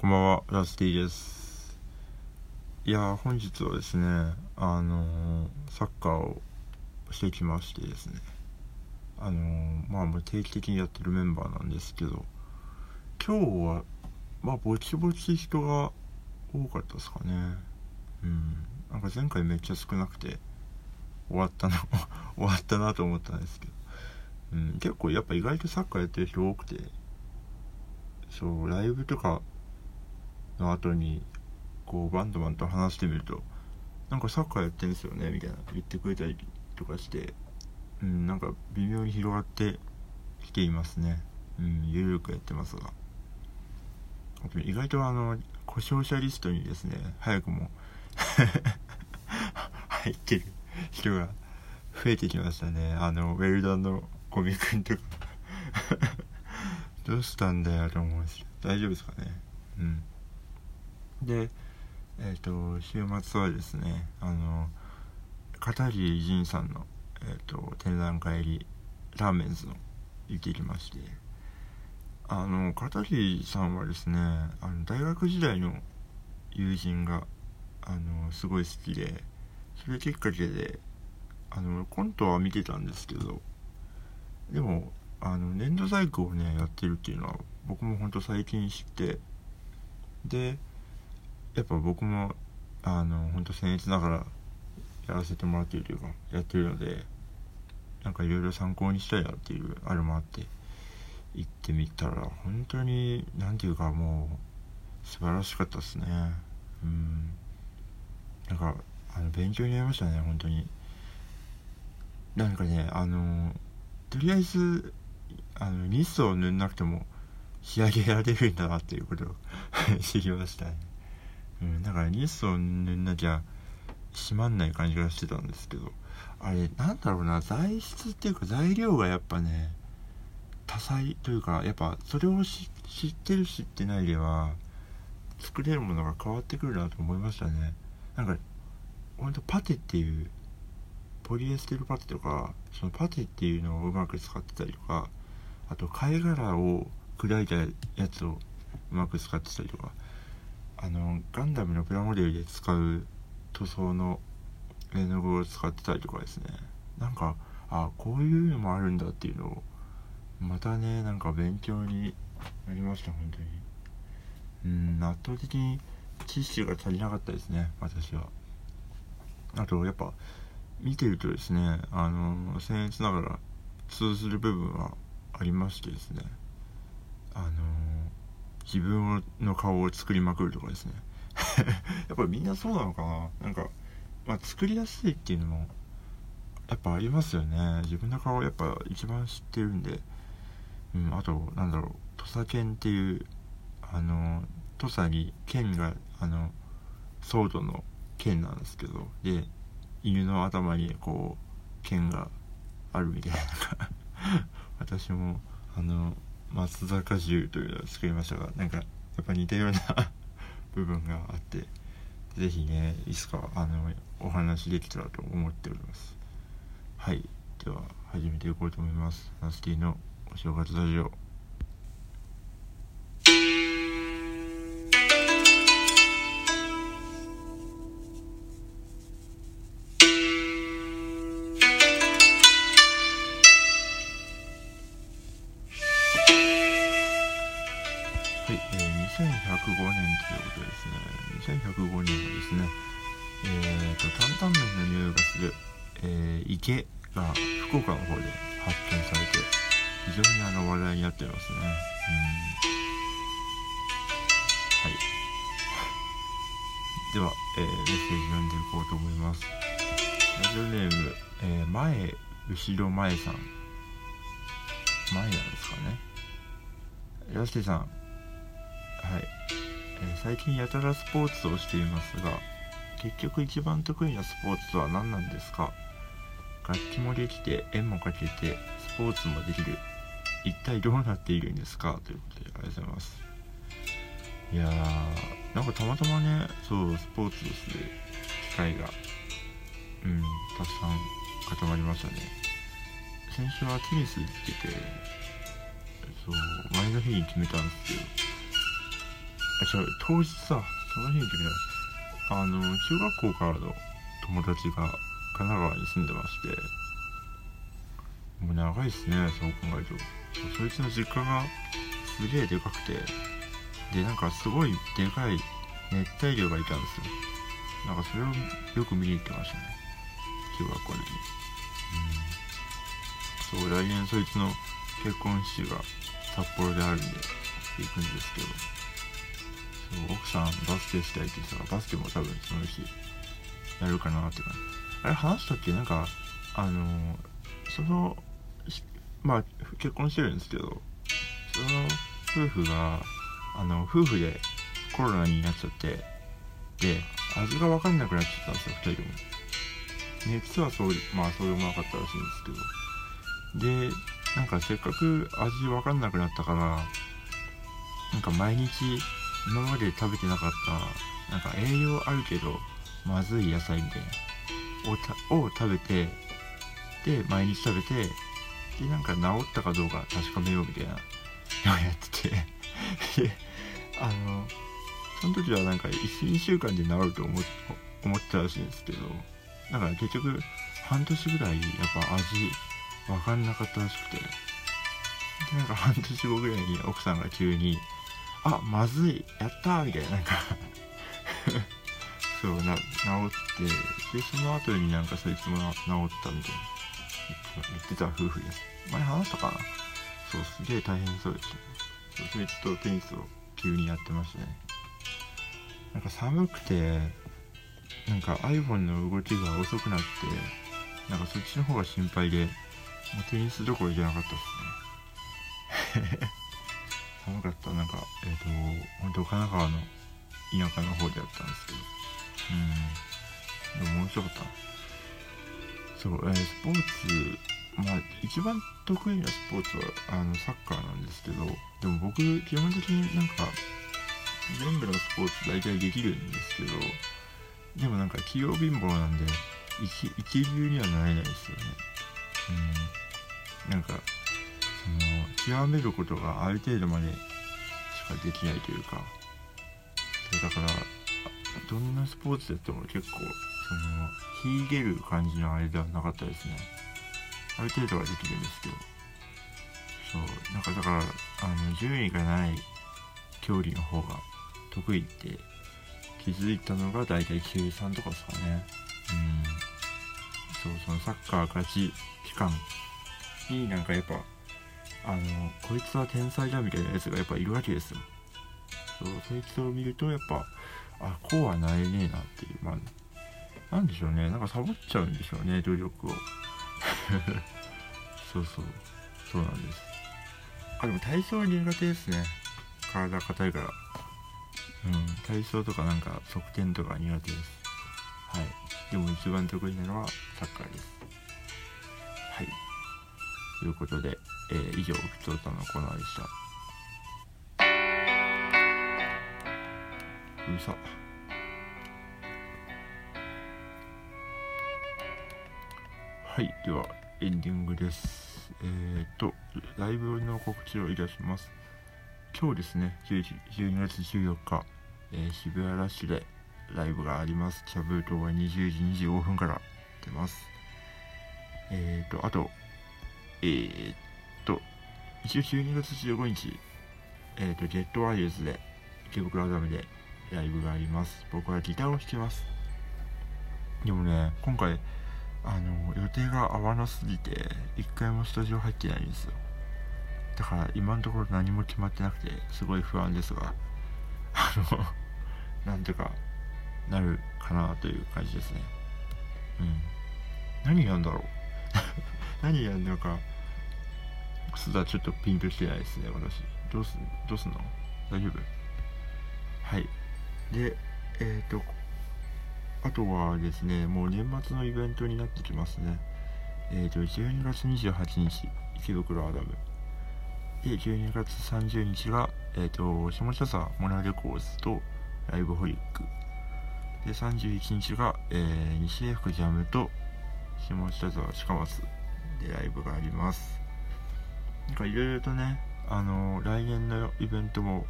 こんばんは、ラスティです。いやー、本日はですね、あのーサッカーをしてきましてですね、あのーまあ、もう定期的にやってるメンバーなんですけど、今日は、まあ、ぼちぼち人が多かったですかね。うん。なんか前回めっちゃ少なくて、終わったな、終わったなと思ったんですけど、うん、結構やっぱ意外とサッカーやってる人多くて、そう、ライブとかの後にこうバンドマンと話してみるとなんかサッカーやってるんですよねみたいな言ってくれたりとかしてうんなんか微妙に広がってきていますね。うんゆるくやってますが。意外とあの故障者リストにですね早くも 入ってる人が増えてきましたね。あのウェルダンのゴミくんとか。どうしたんだよと思うんです。けど大丈夫ですかね？うん。でえっ、と週末はですねあの片桐仁さんの、えー、と展覧会にラーメンズの行ってきましてあの片桐さんはですねあの大学時代の友人があのすごい好きでそれきっかけであのコントは見てたんですけどでもあの粘土細工をねやってるっていうのは僕もほんと最近知ってでやっぱ僕もあの本当僭越ながらやらせてもらっているというかやってるのでなんかいろいろ参考にしたいなっていうあれもあって行ってみたら本当に何ていうかもう素晴らしかったですね。うん。なんかあの勉強になりましたね本当に。なんかねあのとりあえずあのニスを塗んなくても仕上げられるんだなっていうことを 知りましたね。うん、だからニスを塗んなきゃ閉まんない感じがしてたんですけどあれなんだろうな材質っていうか材料がやっぱね多彩というかやっぱそれを知ってる知ってないでは作れるものが変わってくるなと思いましたね。なんかほんとパテっていうポリエステルパテとかそのパテっていうのをうまく使ってたりとかあと貝殻を砕いたやつをうまく使ってたりとかあのガンダムのプラモデルで使う塗装の絵の具を使ってたりとかですね。なんかあこういうのもあるんだっていうのをまたねなんか勉強になりました本当に。うん圧倒的に知識が足りなかったですね私は。あとやっぱ見てるとですねあの僭越ながら通ずる部分はありましてですね。あの自分の顔を作りまくるとかですね。やっぱりみんなそうなのかな。なんか、まあ、作りやすいっていうのもやっぱありますよね。自分の顔やっぱ一番知ってるんで、うん、あとなんだろう。土佐犬っていうあの土佐に剣があのソードの剣なんですけど。で犬の頭にこう剣があるみたいな。私もあの松坂銃というのを作りましたがなんかやっぱ似たような 部分があって是非ねいつかあのお話できたらと思っております。はい。では始めていこうと思います。ナスティのお正月ラジオ。えー池が福岡の方で発見されて、非常にあの話題になってますね。はい。では、えーメッセージ読んでいこうと思います。ラジオネーム、えー前、後ろ前さん。前なんですかね。ラステさん、はい、えー最近やたらスポーツをしていますが結局一番得意なスポーツとは何なんですか？楽器もできて絵も描けてスポーツもできる。一体どうなっているんですか？ということでありがとうございます。いやーなんかたまたまねそうスポーツをする機会がうんたくさん固まりましたね。先週はテニス行っててそう前の日に決めたんですけど違う当日さその日に決めた。あの中学校からの友達が神奈川に住んでましてもう長いっすねそう考えると。そいつの実家がすげえでかくてでなんかすごいでかい熱帯魚がいたんですよ。なんかそれをよく見に行ってましたね。中学校の時。に、うん、そう来年そいつの結婚式が札幌であるんで行くんですけど。そう奥さんバスケしたいってさバスケも多分その日やるかなって感じ。あれ話したっけ？なんかあのそのまあ結婚してるんですけどその夫婦があの夫婦でコロナになっちゃってで味が分かんなくなっちゃったんですよ2人とも。熱はそうまあそうでもなかったらしいんですけど。でなんかせっかく味分かんなくなったからなんか毎日今まで食べてなかったなんか栄養あるけどまずい野菜みたいな。をを食べてで毎日食べてでなんか治ったかどうか確かめようみたいなのをやってて であのその時はなんか12週間で治ると思思ったらしいんですけどだから結局半年ぐらいやっぱ味分かんなかったらしくてでなんか半年後ぐらいに奥さんが急に「あまずいやった!」みたいななんかそうな治ってでその後になんかそいつも治ったみたいな。言ってた夫婦です。前話したかな？そうす。げえ大変そうでしたそういつとテニスを急にやってましたね。なんか寒くてなんか iPhone の動きが遅くなってなんかそっちの方が心配でもうテニスどころじゃなかったっすね。寒かった。なんかえっ、ー、と本当神奈川の田舎の方でやったんですけど。うん。でも面白かったそう、えー、スポーツまあ一番得意なスポーツはあのサッカーなんですけどでも僕基本的になんか全部のスポーツ大体できるんですけどでもなんか器用貧乏なんで一一流にはなれないですよね。うん。なんかその極めることがある程度までしかできないというか。だからどんなスポーツやっても結構その秀でる感じのあれではなかったですね。ある程度はできるんですけど。そう。なんかだからあの順位がない競技の方が得意って気づいたのが大体中3とかですかね。うん。そうそのサッカー勝ち期間になんかやっぱあのこいつは天才だみたいなやつがやっぱいるわけですよ。そうそいつを見るとやっぱあこうはなれねえなっていうまあなんでしょうね。なんかサボっちゃうんでしょうね努力を。そうそう。そうなんです。あでも体操は苦手ですね。体硬いから。うん。体操とかなんか側転とか苦手です。はい。でも一番得意なのはサッカーです。はい。ということで、えー、以上ふつおたのコーナーでしたうるさ。はいではエンディングです。えー、っとライブの告知をいたします。今日ですね12月14日、えー、渋谷ラッシュでライブがあります。キャブートは20時25分から出ます。えー、っとあとえー、っと一応12月15日えー、っとゲットワイヤーズで池袋アダムでライブがあります。僕はギターを弾きます。でもね今回あの予定が合わなすぎて一回もスタジオ入ってないんですよ。だから今のところ何も決まってなくてすごい不安ですがあの なんとかなるかなという感じですね。うん。何やんだろう。何やんのかすだちょっとピンとしてないですね私。どうすどうすんの？大丈夫？はい。でえっ、ー、とあとはですねもう年末のイベントになってきますね。えっ、ー、と12月28日池袋アダム。で12月30日がえっ、ー、と下北沢モナレコーズとライブホリック。で31日が、えー、西江福ジャムと下北沢近松でライブがあります。なんかいろいろとねあの来年のイベントも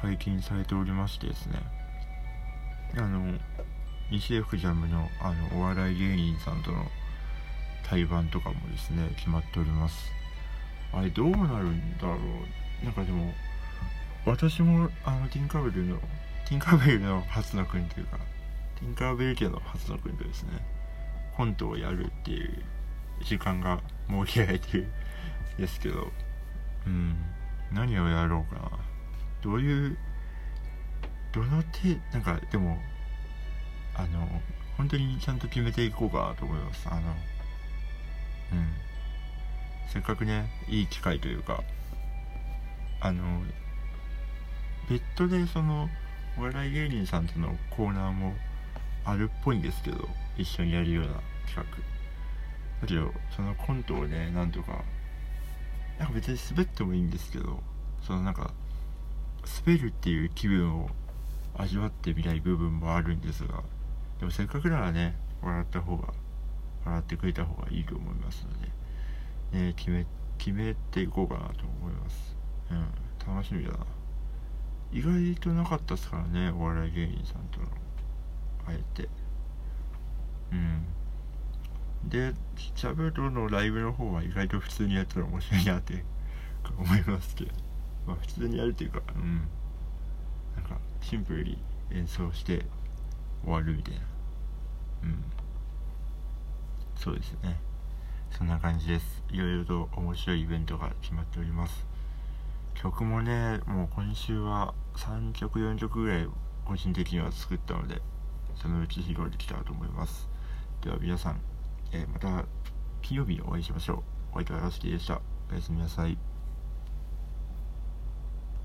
解禁されておりましてですね。あの西 F ジャムのあのお笑い芸人さんとの対バンとかもですね決まっております。あれどうなるんだろう。なんかでも私もあのティンカーベルのティンカーベルの初の国というかティンカーベル家の初の国とですね。コントをやるっていう時間が設けられてるんですけどうん。何をやろうかな。どういうどの手なんかでもあの本当にちゃんと決めていこうかと思います。あのうん。せっかくねいい機会というかあの別途でそのお笑い芸人さんとのコーナーもあるっぽいんですけど一緒にやるような企画。だけどそのコントをねなんとかなんか別に滑ってもいいんですけどそのなんか滑るっていう気分を味わってみたい部分もあるんですがでもせっかくならね笑った方が笑ってくれた方がいいと思いますので、ね、決め決めていこうかなと思います。うん楽しみだな。意外となかったっすからねお笑い芸人さんとのあえて。うん。でシャベルのライブの方は意外と普通にやったら面白いなって思いますけど。まあ普通にやるっていうかうん。なんかシンプルに演奏して終わるみたいな。うん。そうですね。そんな感じです。いろいろと面白いイベントが決まっております。曲もねもう今週は3曲4曲ぐらい個人的には作ったのでそのうち披露できたらと思います。では皆さん、えー、また金曜日お会いしましょう。お相手はラスキーでした。おやすみなさい。